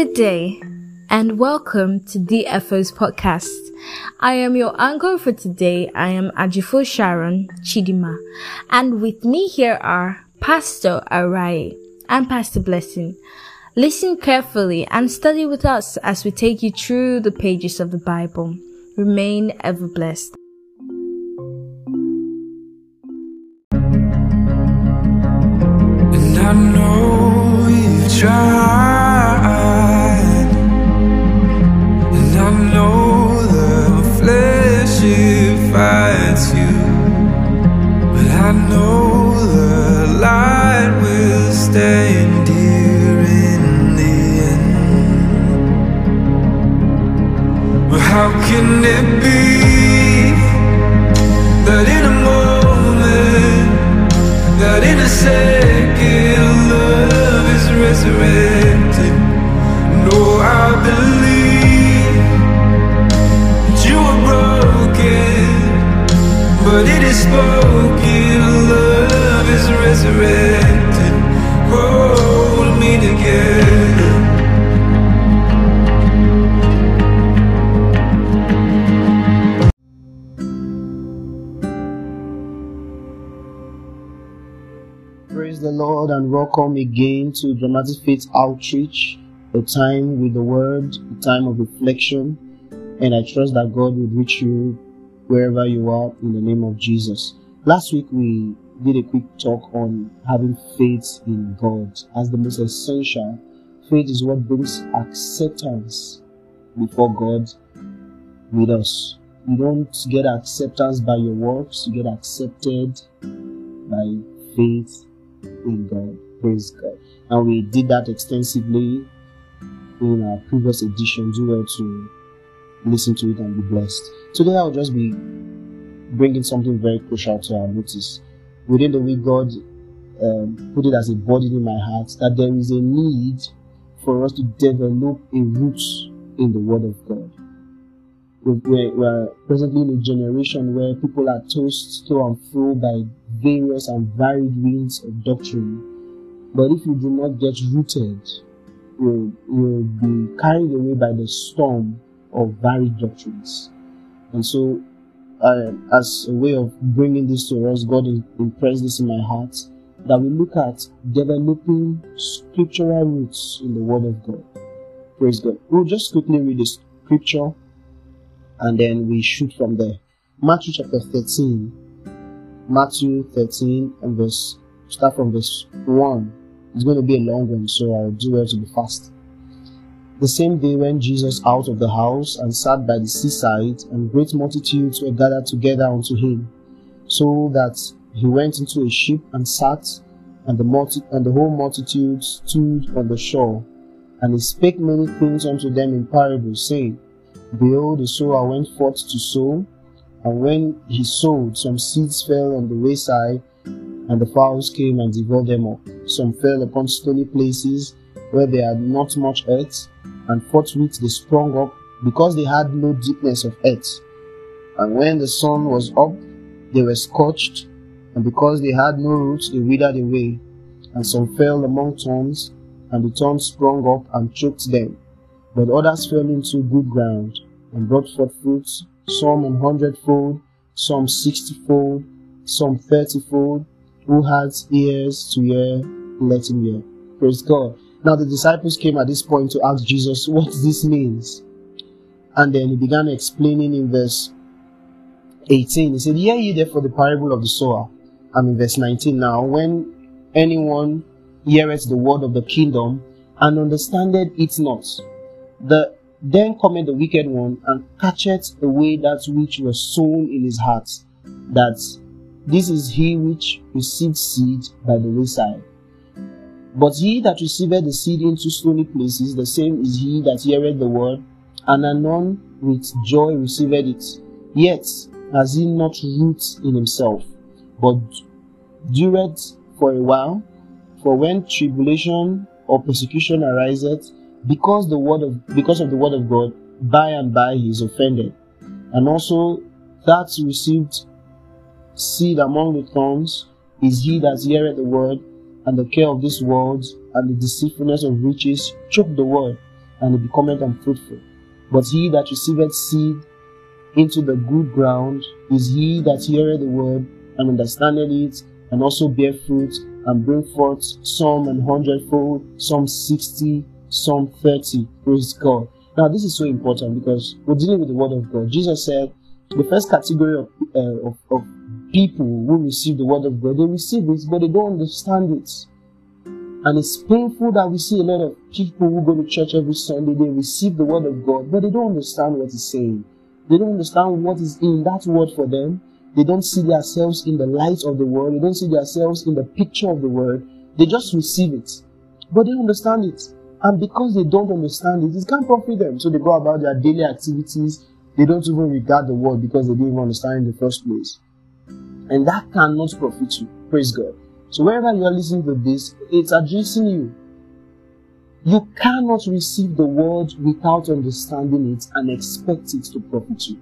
Good day and welcome to DFO's podcast. I am your anchor for today. I am Ajifo Sharon Chidima and with me here are Pastor Arai and Pastor Blessing. Listen carefully and study with us as we take you through the pages of the Bible. Remain ever blessed. And I know you tried, And welcome again to Dramatic Faith Outreach, a time with the Word, a time of reflection, and I trust that God will reach you wherever you are in the name of Jesus. Last week we did a quick talk on having faith in God as the most essential. Faith is what brings acceptance before God with us. You don't get acceptance by your works, you get accepted by faith in God. Praise God. And we did that extensively in our previous edition. Do well to listen to it and be blessed. Today I'll just be bringing something very crucial to our notice. Within the week, God um, put it as a burden in my heart that there is a need for us to develop a root in the Word of God. We're, we're presently in a generation where people are tossed to and fro by various and varied winds of doctrine. But if you do not get rooted, you'll, you'll be carried away by the storm of varied doctrines. And so, uh, as a way of bringing this to us, God impressed this in my heart that we look at developing scriptural roots in the Word of God. Praise God. We'll just quickly read the scripture and then we shoot from there. Matthew chapter 13. Matthew 13 and verse, start from verse 1. It's going to be a long one, so I'll do well to be fast. The same day when Jesus out of the house and sat by the seaside, and great multitudes were gathered together unto him, so that he went into a ship and sat, and the multi- and the whole multitude stood on the shore. And he spake many things unto them in parables, saying, Behold, the sower went forth to sow, and when he sowed, some seeds fell on the wayside, and the fowls came and devoured them up. Some fell upon stony places where they had not much earth, and forthwith they sprung up, because they had no deepness of earth. And when the sun was up, they were scorched, and because they had no roots, they withered away. And some fell among thorns, and the thorns sprung up and choked them. But others fell into good ground and brought forth fruits, some an hundredfold, some sixtyfold, some thirtyfold. Who has ears to hear, let him hear. Praise God. Now the disciples came at this point to ask Jesus what this means. And then he began explaining in verse 18. He said, Hear ye therefore the parable of the sower. I'm in verse 19 now. When anyone heareth the word of the kingdom and understandeth it not, the then cometh the wicked one and catcheth away that which was sown in his heart. That this is he which received seed by the wayside. But he that receiveth the seed into stony places, the same is he that heareth the word, and anon with joy receiveth it. Yet has he not root in himself, but dureth for a while. For when tribulation or persecution ariseth, because the word of because of the word of God, by and by he is offended. And also that received seed among the thorns is he that heareth the word, and the care of this world and the deceitfulness of riches choke the word, and it becometh unfruitful. But he that receiveth seed into the good ground is he that heareth the word and understandeth it, and also bear fruit and bring forth some an hundredfold, some sixty, some thirty. Praise God. Now, this is so important because we're dealing with the word of God. Jesus said the first category of, uh, of, of people who receive the word of God, they receive it, but they don't understand it. And it's painful that we see a lot of people who go to church every Sunday, they receive the word of God, but they don't understand what it's saying. They don't understand what is in that word for them. They don't see themselves in the light of the word. They don't see themselves in the picture of the word. They just receive it, but they understand it. And because they don't understand it, it can't profit them. So they go about their daily activities. They don't even regard the word because they didn't understand in the first place. And that cannot profit you. Praise God. So wherever you are listening to this, it's addressing you. You cannot receive the word without understanding it and expect it to profit you.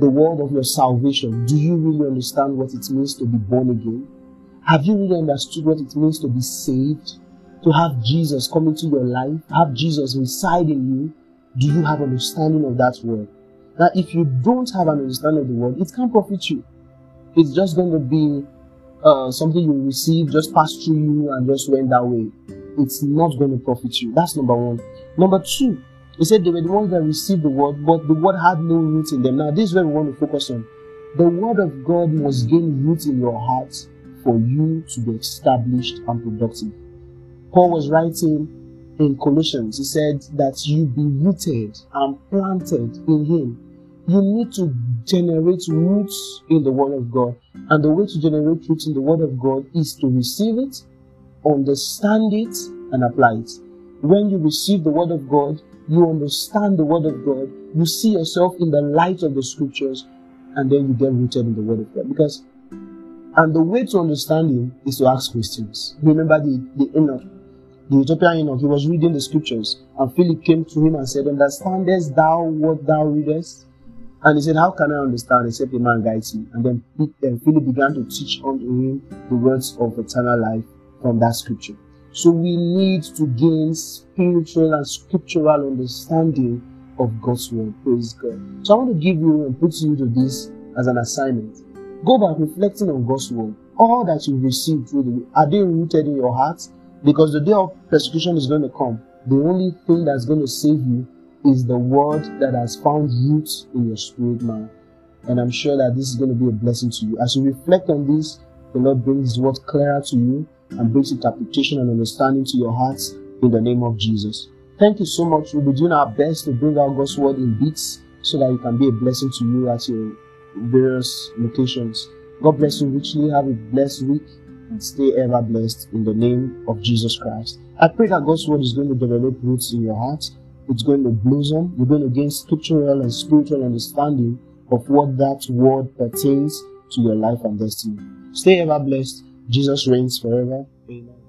The word of your salvation. Do you really understand what it means to be born again? Have you really understood what it means to be saved? To have Jesus come into your life? Have Jesus reside in you? Do you have understanding of that word? Now, if you don't have an understanding of the word, it can't profit you. It's just going to be uh, something you receive just passed through you and just went that way. It's not going to profit you. That's number one. Number two, he said they were the ones that received the word, but the word had no root in them. Now, this is where we want to focus on. The word of God must gain root in your heart for you to be established and productive. Paul was writing in Colossians, he said that you be rooted and planted in him. You need to generate roots in the Word of God. And the way to generate roots in the Word of God is to receive it, understand it, and apply it. When you receive the Word of God, you understand the Word of God, you see yourself in the light of the Scriptures, and then you get rooted in the Word of God. Because, and the way to understand Him is to ask questions. Remember the, the eunuch, the Ethiopian eunuch, he was reading the Scriptures, and Philip came to him and said, Understandest thou what thou readest? And he said, How can I understand except a man guides me? And then Philip began to teach unto him the words of eternal life from that scripture. So we need to gain spiritual and scriptural understanding of God's word. Praise God. So I want to give you and put you to this as an assignment. Go back reflecting on God's word. All that you've received through the are they rooted in your heart? Because the day of persecution is going to come. The only thing that's going to save you is the word that has found roots in your spirit man. And I'm sure that this is going to be a blessing to you. As you reflect on this, the Lord brings His word clearer to you and brings interpretation and understanding to your hearts in the name of Jesus. Thank you so much. We'll be doing our best to bring out God's word in bits so that it can be a blessing to you at your various locations. God bless you richly. Have a blessed week and stay ever blessed in the name of Jesus Christ. I pray that God's word is going to develop roots in your heart it's going to blossom. You're going to gain scriptural and spiritual understanding of what that word pertains to your life and destiny. Stay ever blessed. Jesus reigns forever. Amen.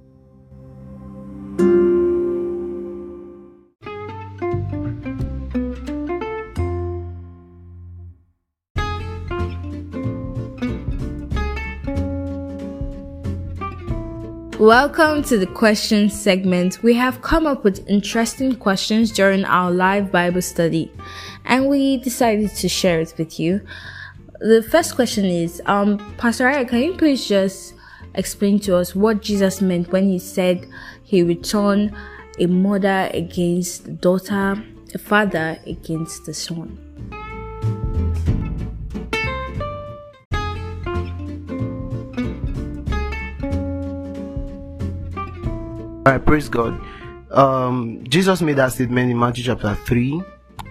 Welcome to the question segment. We have come up with interesting questions during our live Bible study and we decided to share it with you. The first question is, um, Pastor Aya, can you please just explain to us what Jesus meant when he said he turn a mother against the daughter, a father against the son? All right, praise God. Um, Jesus made that statement in Matthew chapter 3,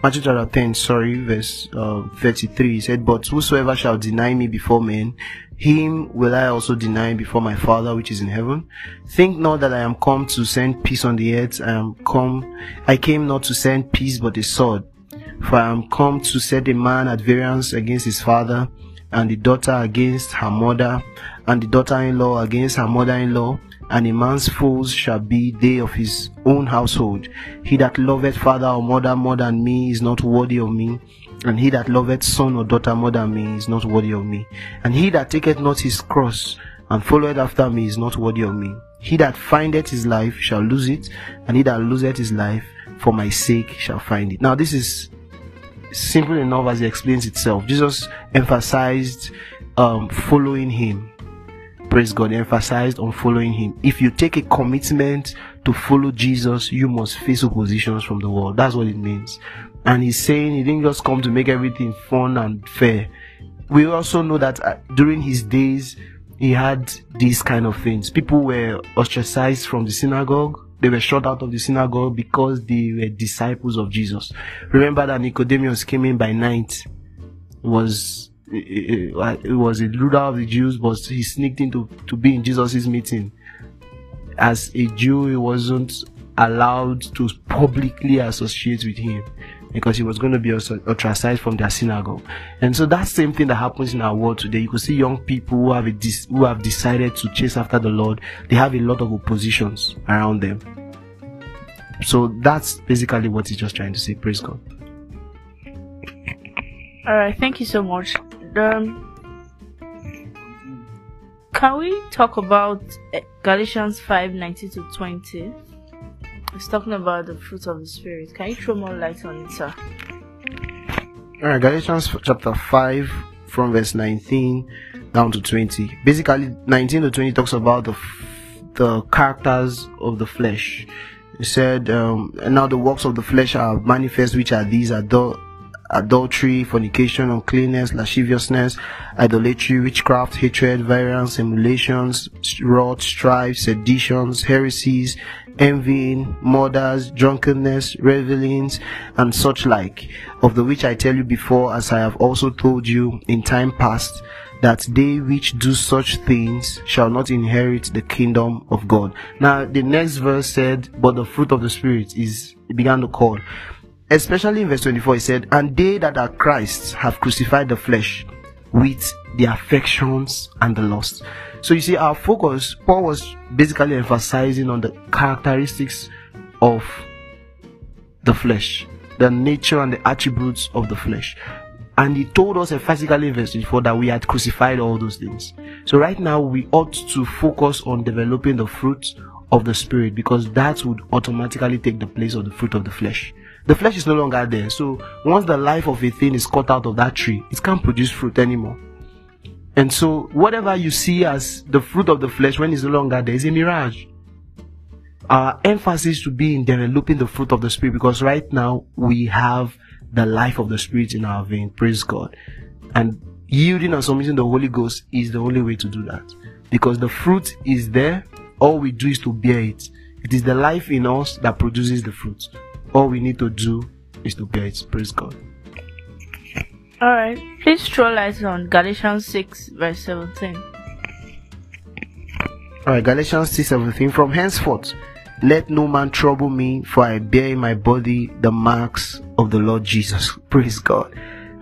Matthew chapter 10, sorry, verse uh, 33. He said, But whosoever shall deny me before men, him will I also deny before my Father which is in heaven. Think not that I am come to send peace on the earth. I am come, I came not to send peace but a sword. For I am come to set a man at variance against his father, and the daughter against her mother, and the daughter-in-law against her mother-in-law, and a man's foes shall be they of his own household. He that loveth father or mother more than me is not worthy of me, and he that loveth son or daughter more than me is not worthy of me. And he that taketh not his cross and followeth after me is not worthy of me. He that findeth his life shall lose it, and he that loseth his life for my sake shall find it. Now, this is simple enough as it explains itself. Jesus emphasized um, following him. Praise God, emphasized on following him. If you take a commitment to follow Jesus, you must face oppositions from the world. That's what it means. And he's saying he didn't just come to make everything fun and fair. We also know that uh, during his days, he had these kind of things. People were ostracized from the synagogue. They were shut out of the synagogue because they were disciples of Jesus. Remember that Nicodemus came in by night. Was Eh, eh, it, it, was a ruler of the Jews, but he sneaked into to be in Jesus' meeting. As a Jew, he wasn't allowed to publicly associate with him because he was going to be ostracized from their synagogue. And so that same thing that happens in our world today. You can see young people who have dis- who have decided to chase after the Lord. They have a lot of oppositions around them. So that's basically what he's just trying to say. Praise God. All right, thank you so much. Um, can we talk about eh, Galatians 5 19 to 20? It's talking about the fruit of the Spirit. Can you throw more light on it, sir? Alright, Galatians chapter 5 from verse 19 down to 20. Basically, 19 to 20 talks about the the characters of the flesh. It said, um, and now the works of the flesh are manifest, which are these adult adultery, fornication, uncleanness, lasciviousness, idolatry, witchcraft, hatred, variance, emulations, wrath, strife, seditions, heresies, envying, murders, drunkenness, revelings, and such like, of the which I tell you before, as I have also told you in time past, that they which do such things shall not inherit the kingdom of God. Now, the next verse said, But the fruit of the Spirit is, it began to call. Especially in verse 24, he said, And they that are Christ have crucified the flesh with the affections and the lust. So you see, our focus, Paul was basically emphasizing on the characteristics of the flesh, the nature and the attributes of the flesh. And he told us emphatically in verse 24 that we had crucified all those things. So right now we ought to focus on developing the fruit of the spirit because that would automatically take the place of the fruit of the flesh. The flesh is no longer there. So once the life of a thing is cut out of that tree, it can't produce fruit anymore. And so, whatever you see as the fruit of the flesh when it's no longer there is a mirage. Our emphasis should be in developing the fruit of the Spirit because right now we have the life of the Spirit in our vein. Praise God. And yielding and submitting the Holy Ghost is the only way to do that. Because the fruit is there, all we do is to bear it. It is the life in us that produces the fruit. All we need to do is to bear it. Praise God. Alright, please throw light on Galatians 6, verse 17. Alright, Galatians 6 17. From henceforth, let no man trouble me, for I bear in my body the marks of the Lord Jesus. Praise God.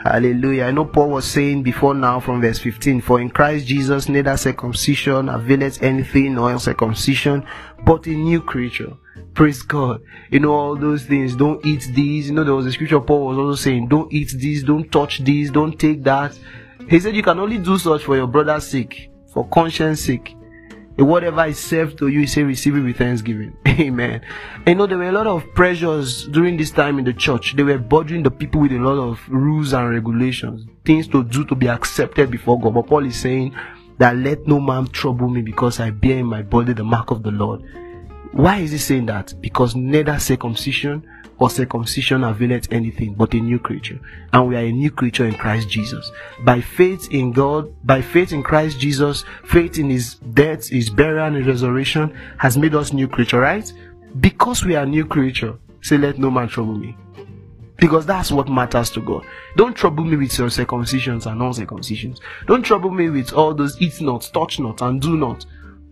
Hallelujah. I know Paul was saying before now from verse 15, For in Christ Jesus neither circumcision availeth anything nor circumcision, but a new creature. Praise God. You know, all those things. Don't eat these. You know, there was a scripture Paul was also saying, don't eat these, don't touch these, don't take that. He said you can only do such for your brother's sake, for conscience sake. Whatever is served to you, he said, receive it with thanksgiving. Amen. And know, there were a lot of pressures during this time in the church. They were bothering the people with a lot of rules and regulations, things to do to be accepted before God. But Paul is saying that let no man trouble me because I bear in my body the mark of the Lord. Why is he saying that? Because neither circumcision or circumcision availeth anything but a new creature. And we are a new creature in Christ Jesus. By faith in God, by faith in Christ Jesus, faith in his death, his burial and his resurrection has made us new creature, right? Because we are new creature, say let no man trouble me. Because that's what matters to God. Don't trouble me with your circumcisions and non-circumcisions. Don't trouble me with all those eat not, touch not, and do not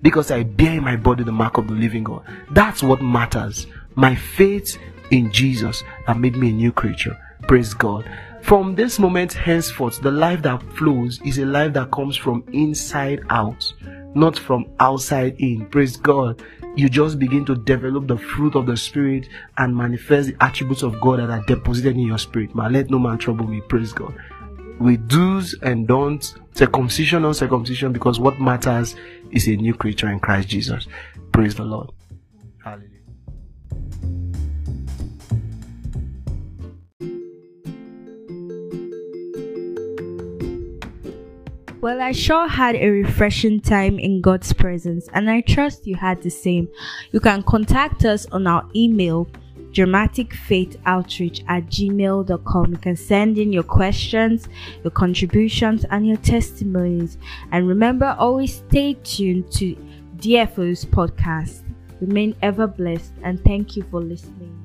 because I bear in my body the mark of the living God. That's what matters. My faith in Jesus that made me a new creature. Praise God. From this moment henceforth, the life that flows is a life that comes from inside out, not from outside in. Praise God. You just begin to develop the fruit of the Spirit and manifest the attributes of God that are deposited in your spirit. Man, let no man trouble me. Praise God. We do's and don'ts, circumcision or circumcision, because what matters is a new creature in Christ Jesus. Praise the Lord. Hallelujah. Well, I sure had a refreshing time in God's presence, and I trust you had the same. You can contact us on our email, dramaticfaithoutreach at gmail.com. You can send in your questions, your contributions, and your testimonies. And remember, always stay tuned to DFO's podcast. Remain ever blessed, and thank you for listening.